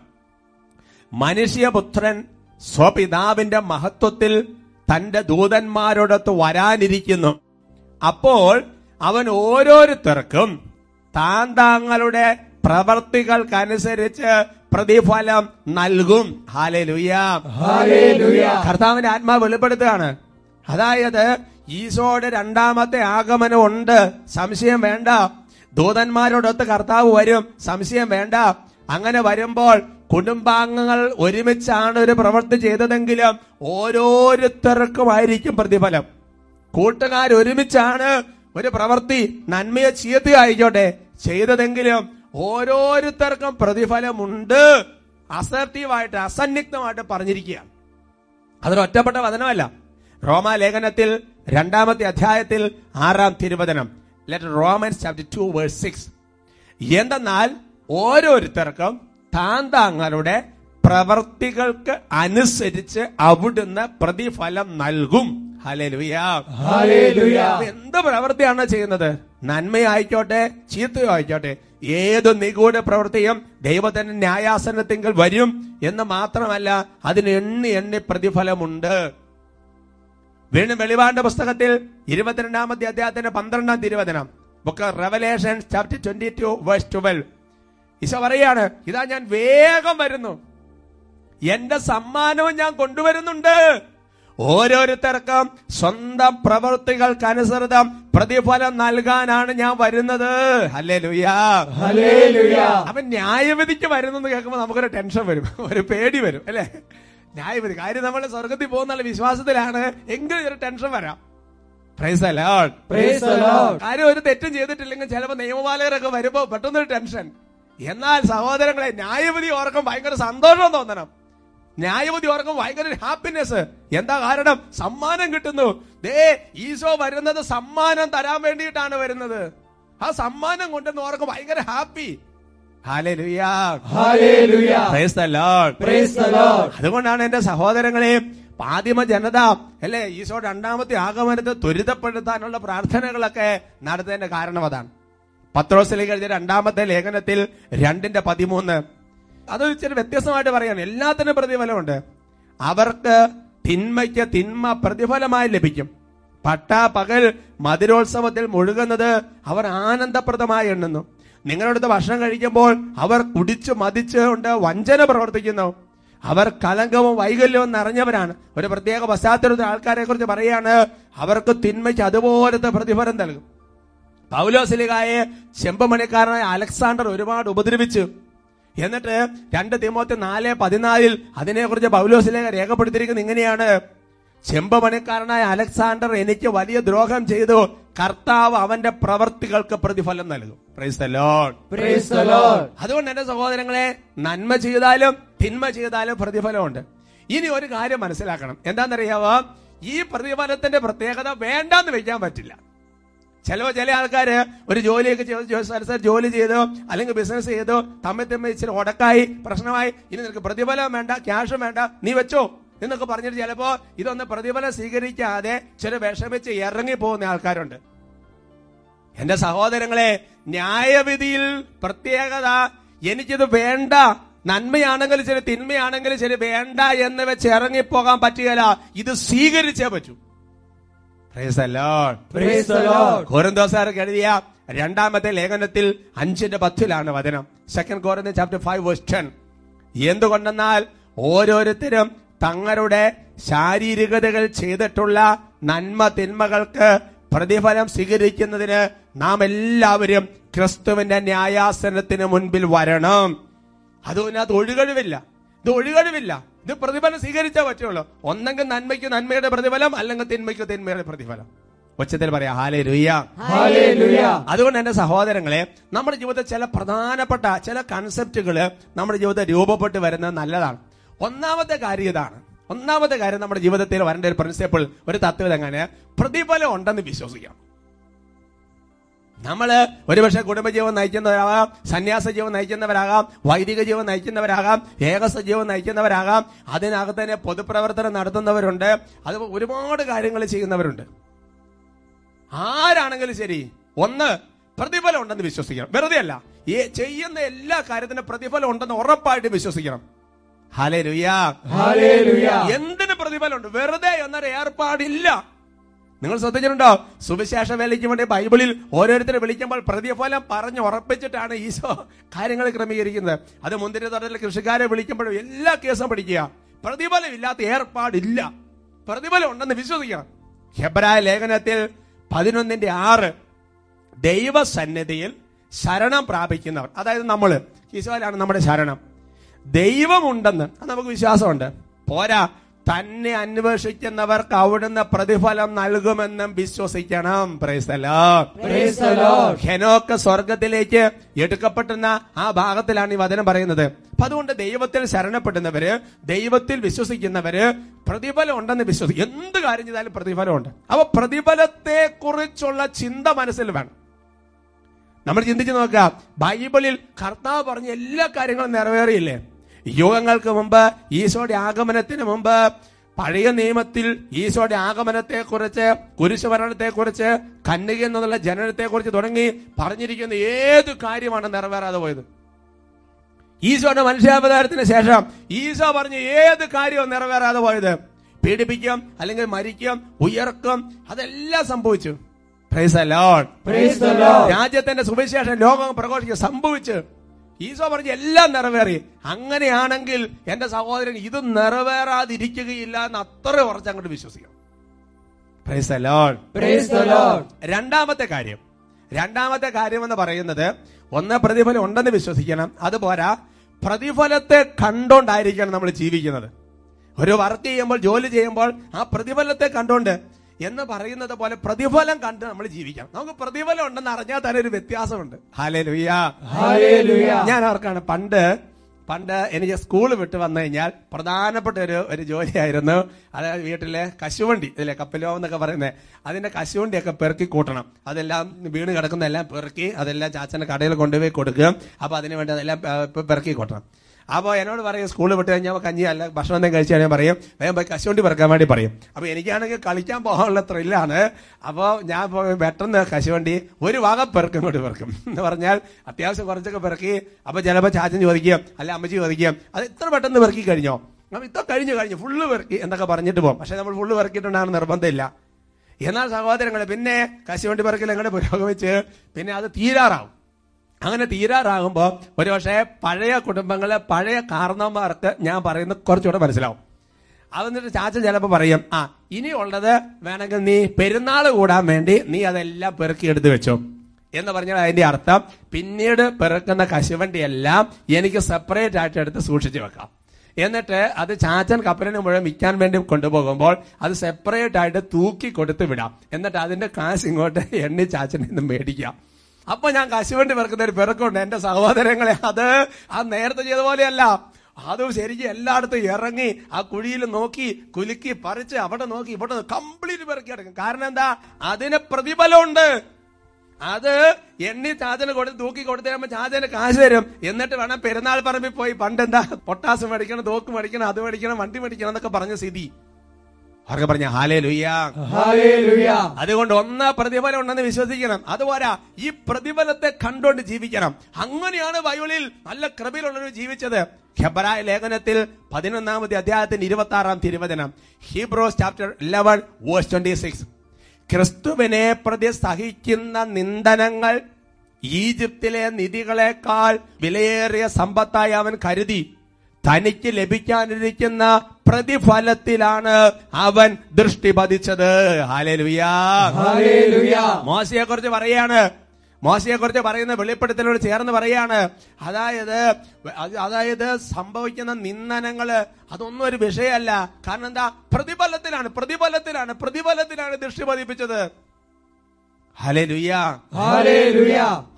മനുഷ്യപുത്രൻ സ്വപിതാവിന്റെ മഹത്വത്തിൽ തന്റെ ദൂതന്മാരോടൊത്ത് വരാനിരിക്കുന്നു. അപ്പോൾ അവൻ ഓരോരുത്തർക്കും താൻ താങ്കളുടെ പ്രവർത്തികൾക്കനുസരിച്ച് പ്രതിഫലം നൽകും. കർത്താവിന്റെ ആത്മാവ് വെളിപ്പെടുത്തുകയാണ്. അതായത് ഈശോയുടെ രണ്ടാമത്തെ ആഗമനം ഉണ്ട്. സംശയം വേണ്ട. ദൂതന്മാരോടൊത്ത് കർത്താവ് വരും. സംശയം വേണ്ട. അങ്ങനെ വരുമ്പോൾ കുടുംബാംഗങ്ങൾ ഒരുമിച്ചാണ് ഒരു പ്രവൃത്തി ചെയ്തതെങ്കിലും ഓരോരുത്തർക്കുമായിരിക്കും പ്രതിഫലം. കൂട്ടുകാർ ഒരുമിച്ചാണ് ഒരു പ്രവൃത്തി നന്മയെ ചീത്ത ആയിക്കോട്ടെ ചെയ്തതെങ്കിലും ഓരോരുത്തർക്കും പ്രതിഫലമുണ്ട്. അസർട്ടീവായിട്ട് അസന്നിഗ്ധമായിട്ട് പറഞ്ഞിരിക്കുകയാണ് അതൊരു ഒറ്റപ്പെട്ട വചനമല്ല. റോമാലേഖനത്തിൽ രണ്ടാമത്തെ അധ്യായത്തിൽ ആറാം തിരുവചനം. Letter Romans chapter two verse six എന്തെന്നാൽ ഓരോരുത്തർക്കും താൻ താങ്കളുടെ പ്രവർത്തികൾക്ക് അനുസരിച്ച് അവിടുന്ന് പ്രതിഫലം നൽകും. എന്ത് പ്രവൃത്തിയാണ് ചെയ്യുന്നത്? നന്മയായിക്കോട്ടെ ചീത്തയോ ആയിക്കോട്ടെ ഏത് നിഗൂഢ പ്രവൃത്തിയും ദൈവത്തിന്റെ ന്യായാസനത്തിങ്കിൽ വരും എന്ന് മാത്രമല്ല അതിന് എണ്ണി എണ്ണി പ്രതിഫലമുണ്ട്. വീണ്ടും വെളിവാണ്ട പുസ്തകത്തിൽ ഇരുപത്തിരണ്ടാമത്തെ അധ്യായത്തിന്റെ പന്ത്രണ്ടാം തിരുവചനം. Book Revelation chapter twenty two verse twelve Isho പറയാണ് ഇതാ ഞാൻ വേഗം വരുന്നു. എന്റെ സമ്മാനവും ഞാൻ കൊണ്ടുവരുന്നുണ്ട്. ഓരോരുത്തർക്കും സ്വന്തം പ്രവൃത്തികൾക്കനുസൃതം പ്രതിഫലം നൽകാനാണ് ഞാൻ വരുന്നത്. അല്ലേ ലുയാ. അപ്പൊ ന്യായവിധിക്ക് വരുന്നെന്ന് കേൾക്കുമ്പോൾ നമുക്കൊരു ടെൻഷൻ വരും. ഒരു പേടി വരും അല്ലേ? ന്യായവിധി. കാര്യം നമ്മൾ സ്വർഗത്തിൽ പോകുന്നുള്ള വിശ്വാസത്തിലാണ് എങ്കിലും ഒരു ടെൻഷൻ വരാം. കാര്യം ഒരു തെറ്റും ചെയ്തിട്ടില്ലെങ്കിൽ ചിലപ്പോൾ നിയമപാലകരൊക്കെ വരുമ്പോ പെട്ടെന്നൊരു ടെൻഷൻ. എന്നാൽ സഹോദരങ്ങളെ ന്യായവിധി ഓർക്കും ഭയങ്കര സന്തോഷം തോന്നണം. ന്യായവിധി ഓർക്കും ഭയങ്കര ഹാപ്പിനെസ് എന്താ കാരണം? സമ്മാനം കിട്ടുന്നു. ദേ ഈശോ വരുന്നത് സമ്മാനം തരാൻ വേണ്ടിയിട്ടാണ് വരുന്നത്. ആ സമ്മാനം കൊണ്ടെന്ന് ഓർക്കും ഭയങ്കര ഹാപ്പി ഹാലലുയാ ഹല്ലേലൂയ. Praise the Lord. Praise the Lord. അതുകൊണ്ടാണ് എന്റെ സഹോദരങ്ങളെ പാതിമ ജനത അല്ലെ ഈശോ രണ്ടാമത്തെ ആഗമനത്തെ ത്വരിതപ്പെടുത്താനുള്ള പ്രാർത്ഥനകളൊക്കെ നടത്തേണ്ട കാരണം അതാണ്. പത്രോസിലേക്ക് എഴുതിയ രണ്ടാമത്തെ ലേഖനത്തിൽ രണ്ടിന്റെ പതിമൂന്ന്. അത് ഇച്ചിരി വ്യത്യസ്തമായിട്ട് പറയാണ് എല്ലാത്തിനും പ്രതിഫലമുണ്ട്. അവർക്ക് തിന്മയ്ക്ക് തിന്മ പ്രതിഫലമായി ലഭിക്കും. പട്ട പകൽ മധുരോത്സവത്തിൽ മുഴുകുന്നത് അവർ ആനന്ദപ്രദമായി എണ്ണുന്നു. നിങ്ങളടുത്ത് ഭക്ഷണം കഴിക്കുമ്പോൾ അവർ കുടിച്ചു മതിച്ചുകൊണ്ട് വഞ്ചന പ്രവർത്തിക്കുന്നു. അവർ കലങ്കവും വൈകല്യവും നിറഞ്ഞവരാണ്. ഒരു പ്രത്യേക പശ്ചാത്തലത്തിൽ ആൾക്കാരെ കുറിച്ച് പറയാണ് അവർക്ക് തിന്മയ്ക്ക് അതുപോലത്തെ പ്രതിഫലം നൽകും. പൗലോസിലികായെ ചെമ്പമണിക്കാരനായ അലക്സാണ്ടർ ഒരുപാട് ഉപദ്രവിച്ചു. എന്നിട്ട് രണ്ട് തിമോത്തി നാല് പതിനാലിൽ അതിനെക്കുറിച്ച് പൗലോസിലേഖ രേഖപ്പെടുത്തിയിരിക്കുന്നത് ഇങ്ങനെയാണ്. ചെമ്പമണിക്കാരനായ അലക്സാണ്ടർ എനിക്ക് വലിയ ദ്രോഹം ചെയ്തു. കർത്താവ് അവന്റെ പ്രവർത്തികൾക്ക് പ്രതിഫലം നൽകും. അതുകൊണ്ട് എന്റെ സഹോദരങ്ങളെ നന്മ ചെയ്താലും തിന്മ ചെയ്താലും പ്രതിഫലമുണ്ട്. ഇനി ഒരു കാര്യം മനസ്സിലാക്കണം. എന്താണെന്നറിയാവോ? ഈ പ്രതിഫലത്തിന്റെ പ്രത്യേകത വേണ്ടെന്ന് വെക്കാൻ പറ്റില്ല. ചിലവോ ചില ആൾക്കാര് ഒരു ജോലിയൊക്കെ ചെയ്ത് സാർ ജോലി ചെയ്തോ അല്ലെങ്കിൽ ബിസിനസ് ചെയ്തോ തമ്മിൽ തമ്മിൽ ഇച്ചിരി ഉടക്കായി പ്രശ്നമായി ഇനി നിനക്ക് പ്രതിഫലം വേണ്ട ക്യാഷും വേണ്ട നീ വെച്ചോ എന്നൊക്കെ പറഞ്ഞിട്ട് ചിലപ്പോ ഇതൊന്ന് പ്രതിഫലം സ്വീകരിക്കാതെ ചില വിഷമിച്ച് ഇറങ്ങി പോകുന്ന ആൾക്കാരുണ്ട്. എന്റെ സഹോദരങ്ങളെ ന്യായവിധിയിൽ പ്രത്യേകത എനിക്കിത് വേണ്ട. നന്മയാണെങ്കിലും ശരി തിന്മയാണെങ്കിലും ശരി വേണ്ട എന്ന് വെച്ച് ഇറങ്ങിപ്പോകാൻ പറ്റുകയില്ല. ഇത് സ്വീകരിച്ചേ പറ്റൂ. കോരിന്തോസാർക്ക് എഴുതിയ രണ്ടാമത്തെ ലേഖനത്തിൽ അഞ്ചിന്റെ പത്തിലാണ് വചനം. Second Corinthians chapter five verse ten എന്തുകൊണ്ടെന്നാൽ ഓരോരുത്തരും തങ്ങളുടെ ശാരീരികതകൾ ചെയ്തിട്ടുള്ള നന്മ തിന്മകൾക്ക് പ്രതിഫലം സ്വീകരിക്കുന്നതിന് നാം എല്ലാവരും ക്രിസ്തുവിന്റെ ന്യായാസനത്തിന് മുൻപിൽ വരണം. അതിനകത്ത് ഒഴുകഴിവില്ല. ഇത് ഒഴുകഴിവില്ല. ഇത് പ്രതിഫലം സ്വീകരിച്ചാൽ പറ്റുള്ളൂ. ഒന്നെങ്കിൽ നന്മയ്ക്ക് നന്മയുടെ പ്രതിഫലം അല്ലെങ്കിൽ തിന്മയ്ക്ക് തിന്മയുടെ പ്രതിഫലം. ഉച്ചത്തിൽ പറയാം ഹാലേ Hallelujah. അതുകൊണ്ട് എന്റെ സഹോദരങ്ങളെ നമ്മുടെ ജീവിതത്തിൽ ചില പ്രധാനപ്പെട്ട ചില കൺസെപ്റ്റുകൾ നമ്മുടെ ജീവിതത്തിൽ രൂപപ്പെട്ട് വരുന്നത് നല്ലതാണ്. ഒന്നാമത്തെ കാര്യം ഇതാണ്. ഒന്നാമത്തെ കാര്യം നമ്മുടെ ജീവിതത്തിൽ വരേണ്ട ഒരു പ്രിൻസിപ്പിൾ ഒരു തത്വം എങ്ങനെ പ്രതിഫലം ഉണ്ടെന്ന് വിശ്വസിക്കാം നമ്മൾ ഒരുപക്ഷെ കുടുംബജീവൻ നയിക്കുന്നവരാകാം സന്യാസ ജീവൻ നയിക്കുന്നവരാകാം വൈദിക ജീവൻ നയിക്കുന്നവരാകാം ഏകസ ജീവൻ നയിക്കുന്നവരാകാം അതിനകത്ത് തന്നെ പൊതുപ്രവർത്തനം നടത്തുന്നവരുണ്ട് അത് ഒരുപാട് കാര്യങ്ങൾ ചെയ്യുന്നവരുണ്ട്. ആരാണെങ്കിലും ശരി ഒന്ന് പ്രതിഫലം ഉണ്ടെന്ന് വിശ്വസിക്കണം. വെറുതെ അല്ല ഈ ചെയ്യുന്ന എല്ലാ കാര്യത്തിനും പ്രതിഫലം ഉണ്ടെന്ന് ഉറപ്പായിട്ട് വിശ്വസിക്കണം. ഹലേ ലുയാ എന്തിന് പ്രതിഫലമുണ്ട്? വെറുതെ എന്നൊരു ഏർപ്പാടില്ല. നിങ്ങൾ ശ്രദ്ധിച്ചിട്ടുണ്ടോ? സുവിശേഷ വേലയ്ക്ക് വേണ്ടി ബൈബിളിൽ ഓരോരുത്തരെ വിളിക്കുമ്പോൾ പ്രതിഫലം പറഞ്ഞ് ഉറപ്പിച്ചിട്ടാണ് ഈശോ കാര്യങ്ങൾ ക്രമീകരിക്കുന്നത്. അത് മുന്തിരി തോട്ടത്തിലെ കൃഷിക്കാരെ വിളിക്കുമ്പോഴും എല്ലാ കേസും പഠിക്കുക പ്രതിഫലം ഇല്ലാത്ത ഏർപ്പാടില്ല. പ്രതിഫലം ഉണ്ടെന്ന് വിശ്വസിക്കണം. ഹെബ്രായ ലേഖനത്തിൽ പതിനൊന്നിന്റെ ആറ് ദൈവസന്നിധിയിൽ ശരണം പ്രാപിക്കുന്നവർ. അതായത് നമ്മൾ ഈശോയിലാണ് നമ്മുടെ ശരണം. ദൈവമുണ്ടെന്ന്. നമുക്ക് വിശ്വാസമുണ്ട്. പോരാ. തന്നെ അന്വേഷിക്കുന്നവർക്ക് അവിടുന്ന് പ്രതിഫലം നൽകുമെന്നും വിശ്വസിക്കണം. ഹെനോക്ക് സ്വർഗത്തിലേക്ക് എടുക്കപ്പെട്ടുന്ന ആ ഭാഗത്തിലാണ് ഈ വചനം പറയുന്നത്. അപ്പൊ അതുകൊണ്ട് ദൈവത്തിൽ ശരണപ്പെടുന്നവര് ദൈവത്തിൽ വിശ്വസിക്കുന്നവര് പ്രതിഫലം ഉണ്ടെന്ന് വിശ്വസിക്കും എന്ത് കാര്യം ചെയ്താലും പ്രതിഫലമുണ്ട്. അപ്പൊ പ്രതിഫലത്തെ കുറിച്ചുള്ള ചിന്ത മനസ്സിൽ വേണം. നമ്മൾ ചിന്തിച്ചു നോക്കുക. ബൈബിളിൽ കർത്താവ് പറഞ്ഞ എല്ലാ കാര്യങ്ങളും നിറവേറിയില്ലേ? യുഗങ്ങൾക്ക് മുമ്പ് ഈശോയുടെ ആഗമനത്തിന് മുമ്പ് പഴയ നിയമത്തിൽ ഈശോയുടെ ആഗമനത്തെ കുറിച്ച് കുരിശുമരണത്തെ കുറിച്ച് കന്യക എന്നുള്ള ജനനത്തെ കുറിച്ച് തുടങ്ങി പറഞ്ഞിരിക്കുന്ന ഏത് കാര്യമാണ് നിറവേറാതെ പോയത്? ഈശോയുടെ മനുഷ്യാവതാരത്തിന് ശേഷം ഈശോ പറഞ്ഞ ഏത് കാര്യവും നിറവേറാതെ പോയത്? പീഡിപ്പിക്കും അല്ലെങ്കിൽ മരിക്കും ഉയർക്കും അതെല്ലാം സംഭവിച്ചു. രാജ്യത്തിന്റെ സുവിശേഷം ലോകം പ്രഘോഷിക്കും സംഭവിച്ചു. ഈശോ പറഞ്ഞ എല്ലാം നിറവേറി. അങ്ങനെയാണെങ്കിൽ എന്റെ സഹോദരൻ ഇത് നിറവേറാതിരിക്കുകയില്ല എന്ന് അത്ര ഉറച്ച് അങ്ങോട്ട് വിശ്വസിക്കണം. Praise രണ്ടാമത്തെ കാര്യം. രണ്ടാമത്തെ കാര്യം എന്ന് പറയുന്നത് ഒന്ന് പ്രതിഫലം ഉണ്ടെന്ന് വിശ്വസിക്കണം. അതുപോരാ പ്രതിഫലത്തെ കണ്ടോണ്ടായിരിക്കണം നമ്മൾ ജീവിക്കുന്നത്. ഒരു വർക്ക് ചെയ്യുമ്പോൾ ജോലി ചെയ്യുമ്പോൾ ആ പ്രതിഫലത്തെ കണ്ടോണ്ട് എന്ന് പറയുന്നത് പോലെ പ്രതിഫലം കണ്ട് നമ്മൾ ജീവിക്കണം നമുക്ക് പ്രതിഫലം ഉണ്ടെന്ന് അറിഞ്ഞാൽ തന്നെ ഒരു വ്യത്യാസമുണ്ട്. ഞാൻ ഓർക്കാണ് പണ്ട് പണ്ട് എനിക്ക് സ്കൂൾ വിട്ട് വന്നു കഴിഞ്ഞാൽ പ്രധാനപ്പെട്ട ഒരു ഒരു ജോലിയായിരുന്നു. അതായത് വീട്ടിലെ കശുവണ്ടി ഇതിലെ കപ്പലോ എന്നൊക്കെ പറയുന്നത് അതിന്റെ കശുവണ്ടിയൊക്കെ പെറുക്കി കൂട്ടണം. അതെല്ലാം വീണ് കിടക്കുന്ന എല്ലാം പെറുക്കി അതെല്ലാം ചാച്ചന്റെ കടയിൽ കൊണ്ടുപോയി കൊടുക്കുക. അപ്പൊ അതിന് വേണ്ടി അതെല്ലാം പെറുക്കി കൂട്ടണം. അപ്പോൾ എന്നോട് പറയും സ്കൂളിൽ വിട്ട് കഴിഞ്ഞാൽ കഞ്ഞി അല്ല ഭക്ഷണം എന്തെങ്കിലും കഴിച്ചു ഞാൻ പറയും. വേഗം പോയി കശുവണ്ടി പറക്കാൻ വേണ്ടി പറയും. അപ്പോൾ എനിക്കാണെങ്കിൽ കളിക്കാൻ പോകാനുള്ള ത്രില്ലാണ്. അപ്പോൾ ഞാൻ പെട്ടെന്ന് കശുവണ്ടി ഒരു വാഗം പെറുക്കും കൊണ്ട് പെറുക്കും. എന്ന് പറഞ്ഞാൽ അത്യാവശ്യം കുറച്ചൊക്കെ പെറുക്കി അപ്പോൾ ചിലപ്പോൾ ചാച്ചൻ ചോദിക്കുക അല്ല അമ്മച്ചി ചോദിക്കുക അത് ഇത്ര പെട്ടെന്ന് പെറുക്കി കഴിഞ്ഞോ? അപ്പൊ ഇത്ര കഴിഞ്ഞു കഴിഞ്ഞു ഫുള്ള് പെറുക്കി എന്നൊക്കെ പറഞ്ഞിട്ട് പോകും. പക്ഷേ നമ്മൾ ഫുള്ള് പെറുക്കിയിട്ടുണ്ടാകുന്ന നിർബന്ധമില്ല. എന്നാൽ സഹോദരങ്ങളെ പിന്നെ കശുവണ്ടി പെറുക്കൽ എങ്ങനെ പുരോഗമിച്ച് പിന്നെ അത് തീരാറാവും. അങ്ങനെ തീരാറാകുമ്പോൾ ഒരുപക്ഷെ പഴയ കുടുംബങ്ങളെ പഴയ കാരണവന്മാർക്ക് ഞാൻ പറയുന്നത് കുറച്ചുകൂടെ മനസ്സിലാവും. അതെന്നിട്ട് ചാച്ച ചിലപ്പോൾ പറയും ആ ഇനിയുള്ളത് വേണമെങ്കിൽ നീ പെരുന്നാൾ കൂടാൻ വേണ്ടി നീ അതെല്ലാം പെറുക്കി എടുത്ത് വെച്ചോ. എന്ന് പറഞ്ഞാൽ അതിന്റെ അർത്ഥം പിന്നീട് പെറുക്കുന്ന കശുവണ്ടിയെല്ലാം എനിക്ക് സെപ്പറേറ്റ് ആയിട്ട് എടുത്ത് സൂക്ഷിച്ചു വെക്കാം. എന്നിട്ട് അത് ചാച്ചൻ കപ്പലിന് മുഴുവൻ വിൽക്കാൻ വേണ്ടി കൊണ്ടുപോകുമ്പോൾ അത് സെപ്പറേറ്റ് ആയിട്ട് തൂക്കി കൊടുത്ത് വിടാം. എന്നിട്ട് അതിന്റെ കാശ് ഇങ്ങോട്ട് എണ്ണി ചാച്ചൻ നിന്ന് മേടിക്കാം. അപ്പൊ ഞാൻ കശുവണ്ടി പെറുക്കുന്ന ഒരു പെറുക്കുണ്ട്. എന്റെ സഹോദരങ്ങളെ അത് ആ നേരത്തെ ചെയ്ത പോലെയല്ല. അത് ശരിക്കും എല്ലായിടത്തും ഇറങ്ങി ആ കുഴിയിൽ നോക്കി കുലുക്കി പറിച്ച് അവിടെ നോക്കി ഇവിടെ കംപ്ലീറ്റ് പെറുക്കി എടുക്കും. കാരണം എന്താ? അതിന് പ്രതിഫലമുണ്ട്. അത് എണ്ണി ചാച്ചന് കൊടുത്ത് തൂക്കി കൊടുത്തു കഴിയുമ്പോൾ കാശ് തരും. എന്നിട്ട് വേണം പെരുന്നാൾ പറമ്പിൽ പോയി പണ്ട് എന്താ? പൊട്ടാസ് മേടിക്കണം തോക്ക് മേടിക്കണം അത് മേടിക്കണം വണ്ടി മേടിക്കണം എന്നൊക്കെ പറഞ്ഞ സ്ഥിതി. അവർക്ക് പറഞ്ഞ? ഹാലേ ലുയ്യ. അതുകൊണ്ട് ഒന്ന് പ്രതിഫലം ഉണ്ടെന്ന് വിശ്വസിക്കണം. അതുപോലെ ഈ പ്രതിഫലത്തെ കണ്ടുകൊണ്ട് ജീവിക്കണം. അങ്ങനെയാണ് വയോളിൽ നല്ല കൃപയിലുള്ളവർ ജീവിച്ചത്. ഹെബ്രായ ലേഖനത്തിൽ പതിനൊന്നാമത്തെ അധ്യായത്തിന്റെ ഇരുപത്തി ആറാം തിരുവചനം. Hebrews chapter eleven verse twenty six ക്രിസ്തുവിനെ പ്രതി സഹിക്കുന്ന നിന്ദനങ്ങൾ ഈജിപ്തിലെ നിധികളെക്കാൾ വിലയേറിയ സമ്പത്തായി അവൻ കരുതി. തനിക്ക് ലഭിക്കാനിരിക്കുന്ന പ്രതിഫലത്തിലാണ് അവൻ ദൃഷ്ടി പതിച്ചത്. മോശയെ കുറിച്ച് പറയാണ്. മോശയെ കുറിച്ച് പറയുന്ന വെളിപ്പെടുത്തലോട് ചേർന്ന് പറയാണ്. അതായത് അതായത് സംഭവിക്കുന്ന നിന്ദനങ്ങൾ അതൊന്നും ഒരു വിഷയമല്ല. കാരണം എന്താ? പ്രതിഫലത്തിലാണ് പ്രതിഫലത്തിലാണ് പ്രതിഫലത്തിലാണ് ദൃഷ്ടി പതിപ്പിച്ചത്. ഹലേ ലുയാ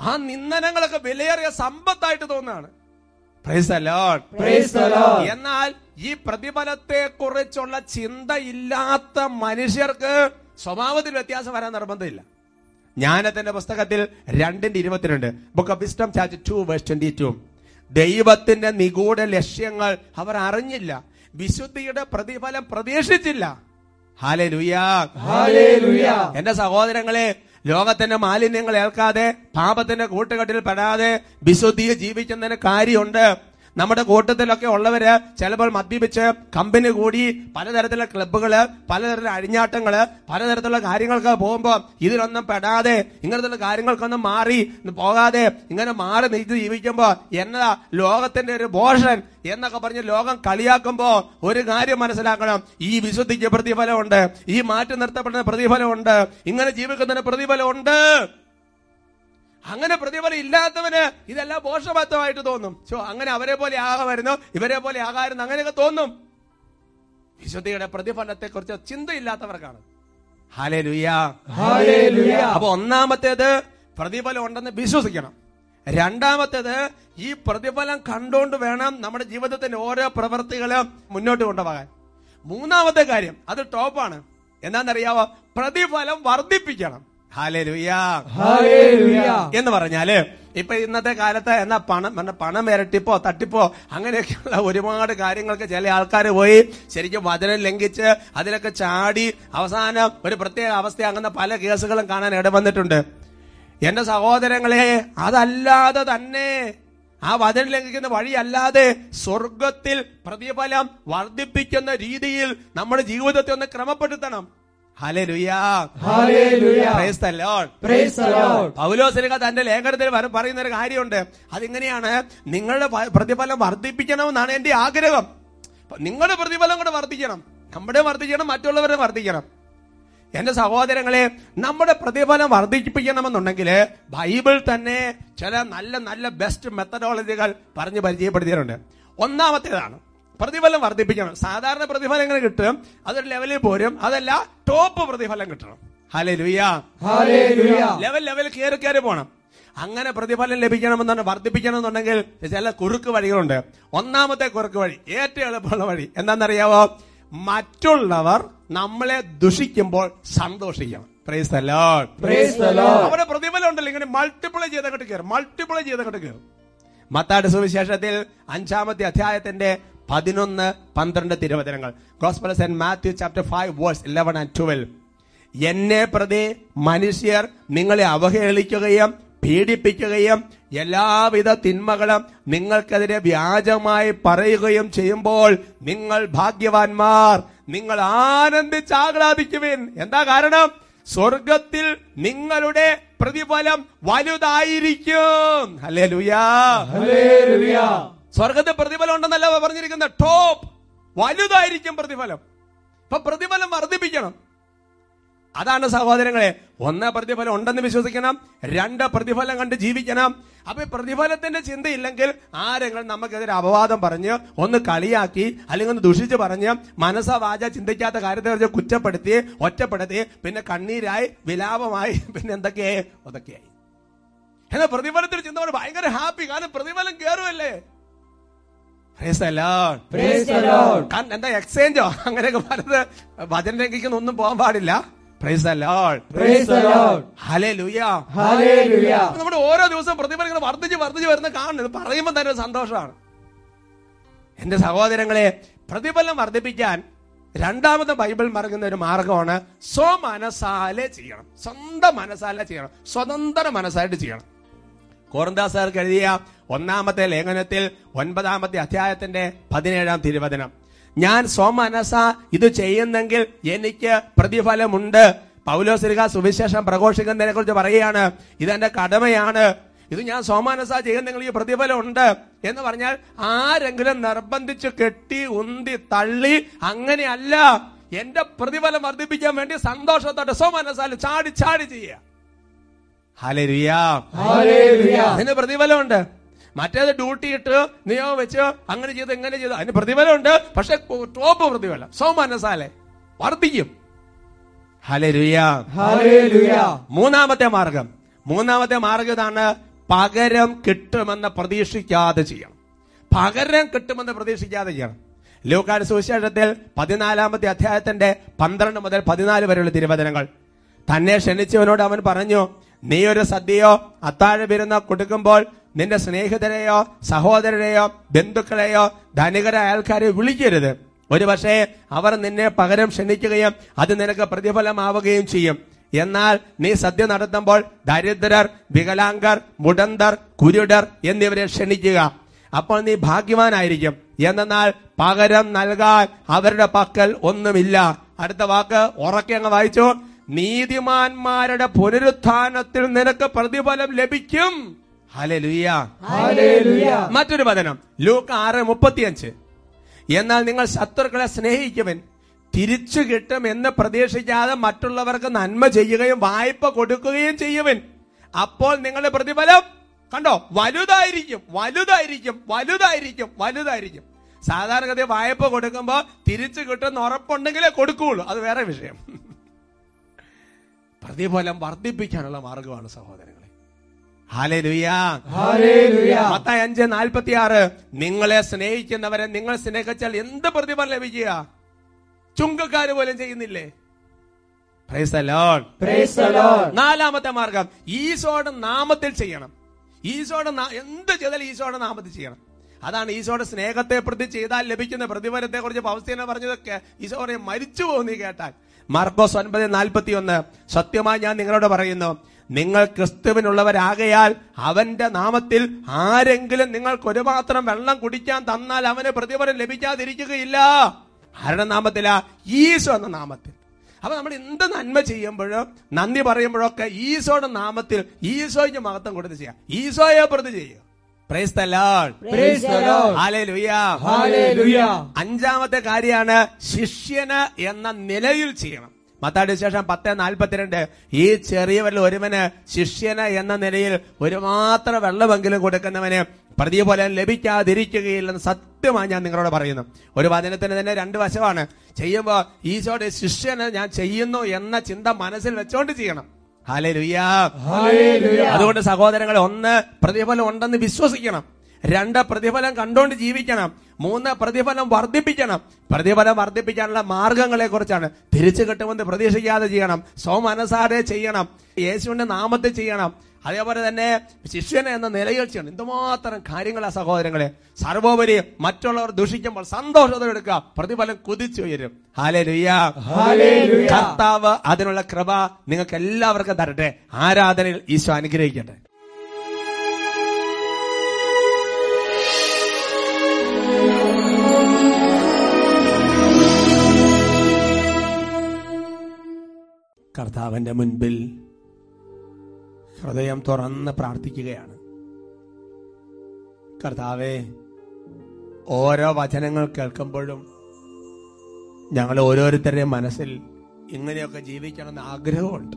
ആ നിന്ദനങ്ങളൊക്കെ വിലയേറിയ സമ്പത്തായിട്ട് തോന്നുകയാണ് എന്നാൽ ഈ പ്രതിഫലത്തെ കുറിച്ചുള്ള ചിന്തയില്ലാത്ത മനുഷ്യർക്ക് സ്വഭാവത്തിൽ വ്യത്യാസം വരാൻ നിർബന്ധമില്ല. ജ്ഞാനത്തിന്റെ പുസ്തകത്തിൽ രണ്ടിന്റെ ഇരുപത്തിരണ്ട്. Book of wisdom chapter two verse twenty two ദൈവത്തിന്റെ നിഗൂഢ ലക്ഷ്യങ്ങൾ അവർ അറിഞ്ഞില്ല. വിശുദ്ധിയുടെ പ്രതിഫലം പ്രതീക്ഷിച്ചില്ല. ഹാലേ ലുയാ എന്റെ സഹോദരങ്ങളെ ലോകത്തിന്റെ മാലിന്യങ്ങൾ ഏൽക്കാതെ പാപത്തിന്റെ കൂട്ടുകെട്ടിൽ പെടാതെ വിശുദ്ധിയെ ജീവിക്കുന്നതിന് കാര്യമുണ്ട്. നമ്മുടെ കൂട്ടത്തിലൊക്കെ ഉള്ളവര് ചിലപ്പോൾ മദ്യപിച്ച് കമ്പനി കൂടി പലതരത്തിലുള്ള ക്ലബ്ബുകൾ പലതരത്തിലുള്ള അഴിഞ്ഞാട്ടങ്ങൾ പലതരത്തിലുള്ള കാര്യങ്ങൾക്ക് പോകുമ്പോൾ ഇതിലൊന്നും പെടാതെ ഇങ്ങനത്തെ കാര്യങ്ങൾക്കൊന്നും മാറി പോകാതെ ഇങ്ങനെ മാറി നീച്ച് ജീവിക്കുമ്പോ എന്നതാ ലോകത്തിന്റെ ഒരു ഭോഷൻ എന്നൊക്കെ പറഞ്ഞ് ലോകം കളിയാക്കുമ്പോ ഒരു കാര്യം മനസ്സിലാക്കണം. ഈ വിശുദ്ധിക്ക് പ്രതിഫലമുണ്ട്. ഈ മാറ്റി നിർത്തപ്പെടുന്ന പ്രതിഫലമുണ്ട്. ഇങ്ങനെ ജീവിക്കുന്നതിന് പ്രതിഫലമുണ്ട്. അങ്ങനെ പ്രതിഫലം ഇല്ലാത്തവന് ഇതെല്ലാം മോശമാറ്റമായിട്ട് തോന്നും. ചോ അങ്ങനെ അവരെ പോലെ ആകാമായിരുന്നു ഇവരെ പോലെ ആകാമായിരുന്നു അങ്ങനെയൊക്കെ തോന്നും. വിശുദ്ധിയുടെ പ്രതിഫലത്തെ കുറിച്ച് ചിന്തയില്ലാത്തവർക്കാണ്. അപ്പൊ ഒന്നാമത്തേത് പ്രതിഫലം ഉണ്ടെന്ന് വിശ്വസിക്കണം. രണ്ടാമത്തേത് ഈ പ്രതിഫലം കണ്ടുകൊണ്ട് വേണം നമ്മുടെ ജീവിതത്തിന്റെ ഓരോ പ്രവൃത്തികളും മുന്നോട്ട് കൊണ്ടുപോകാൻ. മൂന്നാമത്തെ കാര്യം അത് ടോപ്പാണ്. എന്താണെന്നറിയാവോ? പ്രതിഫലം വർദ്ധിപ്പിക്കണം. എന്ന് പറഞ്ഞാൽ ഇപ്പൊ ഇന്നത്തെ കാലത്ത് എന്നാ പണം പണം ഇരട്ടിപ്പോ തട്ടിപ്പോ അങ്ങനെയൊക്കെയുള്ള ഒരുപാട് കാര്യങ്ങൾക്ക് ചില ആൾക്കാർ പോയി ശരിക്കും വചനം ലംഘിച്ച് അതിലൊക്കെ ചാടി അവസാനം ഒരു പ്രത്യേക അവസ്ഥ അങ്ങനെ പല കേസുകളും കാണാൻ ഇടവന്നിട്ടുണ്ട്. എന്റെ സഹോദരങ്ങളെ അതല്ലാതെ തന്നെ ആ വചനം ലംഘിക്കുന്ന വഴിയല്ലാതെ സ്വർഗത്തിൽ പ്രതിഫലം വർദ്ധിപ്പിക്കുന്ന രീതിയിൽ നമ്മുടെ ജീവിതത്തെ ഒന്ന് ക്രമപ്പെടുത്തണം. തന്റെ ലേഖനത്തിൽ പറയുന്ന ഒരു കാര്യമുണ്ട്. അതിങ്ങനെയാണ് നിങ്ങളുടെ പ്രതിഫലം പ്രതിഫലം വർദ്ധിപ്പിക്കണമെന്നാണ് എന്റെ ആഗ്രഹം. നിങ്ങളുടെ പ്രതിഫലം കൂടെ വർദ്ധിക്കണം. നമ്മുടെ വർദ്ധിക്കണം മറ്റുള്ളവരെ വർദ്ധിക്കണം. എന്റെ സഹോദരങ്ങളെ നമ്മുടെ പ്രതിഫലം വർദ്ധിപ്പിക്കണമെന്നുണ്ടെങ്കിൽ ബൈബിൾ തന്നെ ചില നല്ല നല്ല ബെസ്റ്റ് മെത്തഡോളജികൾ പറഞ്ഞ് പരിചയപ്പെടുത്തിയിട്ടുണ്ട്. ഒന്നാമത്തേതാണ് പ്രതിഫലം വർദ്ധിപ്പിക്കണം. സാധാരണ പ്രതിഫലം എങ്ങനെ കിട്ടും അതൊരു ലെവലിൽ പോരും. അതല്ല ടോപ്പ് പ്രതിഫലം കിട്ടണം. ഹലേ Hallelujah. ലെവൽ ലെവൽ കയറി കയറി പോകണം അങ്ങനെ പ്രതിഫലം ലഭിക്കണമെന്നുണ്ട് വർദ്ധിപ്പിക്കണമെന്നുണ്ടെങ്കിൽ ചില കുറുക്ക് വഴികളുണ്ട്. ഒന്നാമത്തെ കുറുക്ക് വഴി ഏറ്റവും എളുപ്പമുള്ള വഴി എന്താണെന്നറിയാവോ? മറ്റുള്ളവർ നമ്മളെ ദുഷിക്കുമ്പോൾ സന്തോഷിക്കണം. അവിടെ പ്രതിഫലം ഉണ്ടല്ലോ ഇങ്ങനെ മൾട്ടിപ്ലൈ ചെയ്തങ്ങോട്ട് കയറും മൾട്ടിപ്ലൈ ചെയ്തങ്ങോട്ട് കയറും. മത്താട് സുവിശേഷത്തിൽ അഞ്ചാമത്തെ അധ്യായത്തിന്റെ പതിനൊന്ന് പന്ത്രണ്ട് തിരുവചനങ്ങൾ. Matthew chapter five verse eleven and twelve എന്നെ പ്രതി മനുഷ്യർ നിങ്ങളെ അവഹേളിക്കുകയും പീഡിപ്പിക്കുകയും എല്ലാവിധ തിന്മകളും നിങ്ങൾക്കെതിരെ വ്യാജമായി പറയുകയും ചെയ്യുമ്പോൾ നിങ്ങൾ ഭാഗ്യവാന്മാർ. നിങ്ങൾ ആനന്ദിച്ച് ആഹ്ലാദിക്കുവിൻ. എന്താ കാരണം? സ്വർഗത്തിൽ നിങ്ങളുടെ പ്രതിഫലം വലുതായിരിക്കും. അല്ലേ ലുയാ. സ്വർഗത്തിൽ പ്രതിഫലം ഉണ്ടെന്നല്ല പറഞ്ഞിരിക്കുന്നത്? ടോപ്പ്. വലുതായിരിക്കും പ്രതിഫലം. അപ്പൊ പ്രതിഫലം വർദ്ധിപ്പിക്കണം. അതാണ് സഹോദരങ്ങളെ ഒന്ന് പ്രതിഫലം ഉണ്ടെന്ന് വിശ്വസിക്കണം രണ്ട് പ്രതിഫലം കണ്ട് ജീവിക്കണം. അപ്പൊ പ്രതിഫലത്തിന്റെ ചിന്തയില്ലെങ്കിൽ ആരെങ്കിലും നമുക്കെതിരെ അപവാദം പറഞ്ഞ് ഒന്ന് കളിയാക്കി അല്ലെങ്കിൽ ഒന്ന് ദുഷിച്ച് പറഞ്ഞ് മനസ്സ വാച ചിന്തിക്കാത്ത കാര്യത്തെ കുറിച്ച് കുറ്റപ്പെടുത്തി ഒറ്റപ്പെടുത്തി പിന്നെ കണ്ണീരായി വിലാപമായി പിന്നെ എന്തൊക്കെയായി? അതൊക്കെയായി എന്നാൽ പ്രതിഫലത്തിന്റെ ചിന്ത ഭയങ്കര ഹാപ്പി. കാരണം പ്രതിഫലം കയറുമല്ലേ കാരണം എന്താ എക്സ്ചേഞ്ചോ അങ്ങനെയൊക്കെ പറഞ്ഞത് വചന ലംഘിക്കുന്ന ഒന്നും പോകാൻ പാടില്ല. നമ്മുടെ ഓരോ ദിവസവും പ്രതിഫലങ്ങൾ വർദ്ധിച്ച് വർദ്ധിച്ച് വരുന്ന കാണുന്നത് പറയുമ്പോൾ തന്നെ സന്തോഷമാണ്. എന്റെ സഹോദരങ്ങളെ പ്രതിഫലം വർദ്ധിപ്പിക്കാൻ രണ്ടാമത്തെ ബൈബിൾ മറങ്ങുന്ന ഒരു മാർഗമാണ് സ്വമനസാലെ ചെയ്യണം. സ്വന്തം മനസാലെ ചെയ്യണം. സ്വതന്ത്ര മനസ്സായിട്ട് ചെയ്യണം. കോറന്താസാർക്ക് എഴുതിയ ഒന്നാമത്തെ ലേഖനത്തിൽ ഒൻപതാമത്തെ അധ്യായത്തിന്റെ പതിനേഴാം തിരുവചനം. ഞാൻ സോമനസ ഇത് ചെയ്യുന്നെങ്കിൽ എനിക്ക് പ്രതിഫലമുണ്ട്. പൗലോസിരിക സുവിശേഷം പ്രഘോഷിക്കുന്നതിനെ കുറിച്ച് പറയുകയാണ്. ഇതെന്റെ കടമയാണ്. ഇത് ഞാൻ സോമാനസ ചെയ്യുന്നെങ്കിൽ ഈ പ്രതിഫലം ഉണ്ട് എന്ന് പറഞ്ഞാൽ ആരെങ്കിലും നിർബന്ധിച്ച് കെട്ടി ഉന്തി തള്ളി അങ്ങനെയല്ല. എന്റെ പ്രതിഫലം വർദ്ധിപ്പിക്കാൻ വേണ്ടി സന്തോഷത്തോടെ സോമാനസാൽ ചാടി ചാടി ചെയ്യുക. അതിന് പ്രതിഫലമുണ്ട്. മറ്റേത് ഡ്യൂട്ടി ഇട്ട് നിയമം വെച്ച് അങ്ങനെ ചെയ്ത് എങ്ങനെ ചെയ്തു അതിന് പ്രതിഫലമുണ്ട്. പക്ഷെ ടോപ്പ് പ്രതിഫലം. സോമാനസാലെ വർദ്ധിക്കും. മൂന്നാമത്തെ മാർഗം. മൂന്നാമത്തെ മാർഗം ഇതാണ് പകരം കിട്ടുമെന്ന് പ്രതീക്ഷിക്കാതെ ചെയ്യണം. പകരം കിട്ടുമെന്ന് പ്രതീക്ഷിക്കാതെ ചെയ്യണം. ലൂക്കാട് സുവിശേഷത്തിൽ പതിനാലാമത്തെ അധ്യായത്തിന്റെ പന്ത്രണ്ട് മുതൽ പതിനാല് വരെയുള്ള തിരുവചനങ്ങൾ. തന്നെ ക്ഷണിച്ചവനോട് അവൻ പറഞ്ഞു നീ ഒരു സദ്യയോ അത്താഴ വിരുന്നോ കൊടുക്കുമ്പോൾ നിന്റെ സ്നേഹിതരെയോ സഹോദരരെയോ ബന്ധുക്കളെയോ ധനികരായ ആൾക്കാരെ വിളിക്കരുത്. ഒരു പക്ഷേ അവർ നിന്നെ പകരം ക്ഷണിക്കുകയും അത് നിനക്ക് പ്രതിഫലമാവുകയും ചെയ്യും. എന്നാൽ നീ സദ്യ നടത്തുമ്പോൾ ദരിദ്രർ വികലാംഗർ മുടന്തർ കുരുടർ എന്നിവരെ ക്ഷണിക്കുക. അപ്പോൾ നീ ഭാഗ്യവാനായിരിക്കും. എന്നാൽ പകരം നൽകാൻ അവരുടെ പക്കൽ ഒന്നുമില്ല. അടുത്ത വാക്ക് ഉറക്കെ അങ്ങ് വായിച്ചു. നീതിമാന്മാരുടെ പുനരുത്ഥാനത്തിൽ നിനക്ക് പ്രതിഫലം ലഭിക്കും. മറ്റൊരു വചനം. ലൂക്ക് ആറ് മുപ്പത്തിയഞ്ച്. എന്നാൽ നിങ്ങൾ ശത്രുക്കളെ സ്നേഹിക്കുവൻ. തിരിച്ചു കിട്ടും എന്ന് പ്രതീക്ഷിക്കാതെ മറ്റുള്ളവർക്ക് നന്മ ചെയ്യുകയും വായ്പ കൊടുക്കുകയും ചെയ്യുവൻ. അപ്പോൾ നിങ്ങളുടെ പ്രതിഫലം കണ്ടോ? വലുതായിരിക്കും വലുതായിരിക്കും വലുതായിരിക്കും വലുതായിരിക്കും. സാധാരണഗതി വായ്പ കൊടുക്കുമ്പോൾ തിരിച്ചു കിട്ടുന്ന ഉറപ്പുണ്ടെങ്കിലേ കൊടുക്കുകയുള്ളൂ. അത് വേറെ വിഷയം. പ്രതിഫലം വർദ്ധിപ്പിക്കാനുള്ള മാർഗമാണ് സഹോദരങ്ങളെ. മത്തായി അഞ്ച് നാൽപ്പത്തി ആറ് നിങ്ങളെ സ്നേഹിക്കുന്നവരെ നിങ്ങൾ സ്നേഹിച്ചാൽ എന്ത് പ്രതിഫലം ലഭിക്കുക? ചുങ്കക്കാര് പോലും ചെയ്യുന്നില്ലേ? നാലാമത്തെ മാർഗം ഈശോയുടെ നാമത്തിൽ ചെയ്യണം. ഈശോയുടെ എന്ത് ചെയ്താലും ഈശോയുടെ നാമത്തിൽ ചെയ്യണം. അതാണ് ഈശോയുടെ സ്നേഹത്തെ പ്രതി ചെയ്താൽ ലഭിക്കുന്ന പ്രതിഫലത്തെ കുറിച്ച് പൗസ്തീന പറഞ്ഞതൊക്കെ ഈശോ പറയും മരിച്ചു പോകുന്നു കേട്ടാൽ. മാർക്കോസ് ഒൻപത് നാൽപ്പത്തി ഒന്ന് സത്യമായി ഞാൻ നിങ്ങളോട് പറയുന്നു നിങ്ങൾ ക്രിസ്തുവിനുള്ളവരാകയാൽ അവന്റെ നാമത്തിൽ ആരെങ്കിലും നിങ്ങൾക്ക് ഒരു മാത്രം വെള്ളം കുടിക്കാൻ തന്നാൽ അവന് പ്രതിഫലം ലഭിക്കാതിരിക്കുകയില്ല. ആരുടെ നാമത്തിലാ ഈശോ എന്ന നാമത്തിൽ. അപ്പൊ നമ്മൾ എന്ത് നന്മ ചെയ്യുമ്പോഴും നന്ദി പറയുമ്പോഴൊക്കെ ഈശോയുടെ നാമത്തിൽ ഈശോയ്ക്ക് മഹത്വം കൊടുത്ത് ചെയ്യാം. ഈശോയെ പ്രതി ചെയ്യുക praise the Lord praise the Lord hallelujah ഹല്ലേലൂയ അഞ്ചാമത്തെ കാര്യമാണ് ശിഷ്യന് എന്ന നിലയിൽ ചെയ്യണം. മത്താടി ശേഷം പത്ത് നാൽപ്പത്തിരണ്ട്. ഈ ചെറിയവരിൽ ഒരുവന് ശിഷ്യന് എന്ന നിലയിൽ ഒരു മാത്രം വെള്ളമെങ്കിലും കൊടുക്കുന്നവന് പ്രതിഫലം ലഭിക്കാതിരിക്കുകയില്ലെന്ന് സത്യമായി ഞാൻ നിങ്ങളോട് പറയുന്നു. ഒരു വചനത്തിന് തന്നെ രണ്ട് വശമാണ്. ചെയ്യുമ്പോൾ ഈശോയുടെ ശിഷ്യന് ഞാൻ ചെയ്യുന്നു എന്ന ചിന്ത മനസ്സിൽ വെച്ചോണ്ട് ചെയ്യണം. അതുകൊണ്ട് സഹോദരങ്ങളെ ഒന്ന് പ്രതിഫലം ഉണ്ടെന്ന് വിശ്വസിക്കണം. രണ്ട് പ്രതിഫലം കണ്ടുകൊണ്ട് ജീവിക്കണം. മൂന്ന് പ്രതിഫലം വർദ്ധിപ്പിക്കണം. പ്രതിഫലം വർദ്ധിപ്പിക്കാനുള്ള മാർഗങ്ങളെ കുറിച്ചാണ്. തിരിച്ചു കിട്ടുമെന്ന് പ്രതീക്ഷിക്കാതെ ചെയ്യണം. സ്വമനസാരെ ചെയ്യണം. യേശുവിന്റെ നാമത്തെ ചെയ്യണം. അതേപോലെ തന്നെ ശിഷ്യനെ എന്ന നിലയിൽ ചെയ്യണം. എന്തുമാത്രം കാര്യങ്ങളാണ് സഹോദരങ്ങളെ. സർവോപരി മറ്റുള്ളവർ ദുഷിക്കുമ്പോൾ സന്തോഷത്തോടെ എടുക്കുക. പ്രതിഫലം കുതിച്ചുയരും കർത്താവ് അതിനുള്ള കൃപ നിങ്ങൾക്ക് എല്ലാവർക്കും തരട്ടെ. ആരാധനയിൽ ഈശോ അനുഗ്രഹിക്കട്ടെ. കർത്താവിന്റെ മുൻപിൽ ഹൃദയം തുറന്ന് പ്രാർത്ഥിക്കുകയാണ്. കർത്താവെ ഓരോ വചനങ്ങൾ കേൾക്കുമ്പോഴും ഞങ്ങൾ ഓരോരുത്തരുടെയും മനസ്സിൽ ഇങ്ങനെയൊക്കെ ജീവിക്കണമെന്ന് ആഗ്രഹമുണ്ട്.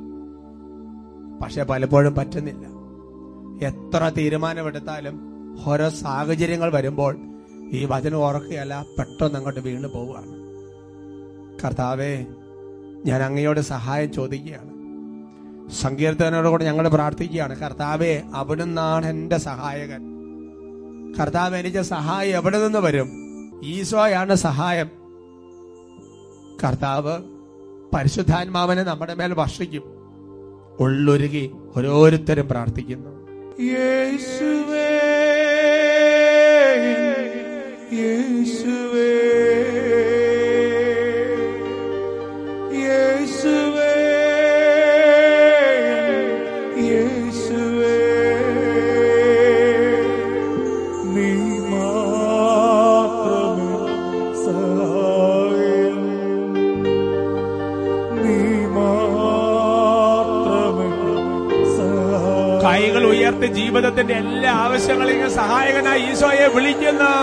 പക്ഷെ പലപ്പോഴും പറ്റുന്നില്ല. എത്ര തീരുമാനമെടുത്താലും ഓരോ സാഹചര്യങ്ങൾ വരുമ്പോൾ ഈ വചനം ഓർക്കുകയല്ല പെട്ടെന്ന് അങ്ങോട്ട് വീണ് പോവുകയാണ്. കർത്താവെ ഞാൻ അങ്ങയോട് സഹായം ചോദിക്കുകയാണ്. സങ്കീർത്തനോട് കൂടെ ഞങ്ങൾ പ്രാർത്ഥിക്കുകയാണ്. കർത്താവെ അവിടുന്നാണ് എന്റെ സഹായകൻ. കർത്താവ് എനിക്ക് സഹായം എവിടെ നിന്ന് വരും? ഈശോയാണ് സഹായം. കർത്താവ് പരിശുദ്ധാത്മാവനെ നമ്മുടെ മേൽ വർഷിക്കും. ഉള്ളൊരുകി ഓരോരുത്തരും പ്രാർത്ഥിക്കുന്നു. യേശുവേ യേശുവേ. ജീവിതത്തിന്റെ എല്ലാ ആവശ്യങ്ങളെയും സഹായകനായി ഈശോയെ വിളിക്കുന്നു.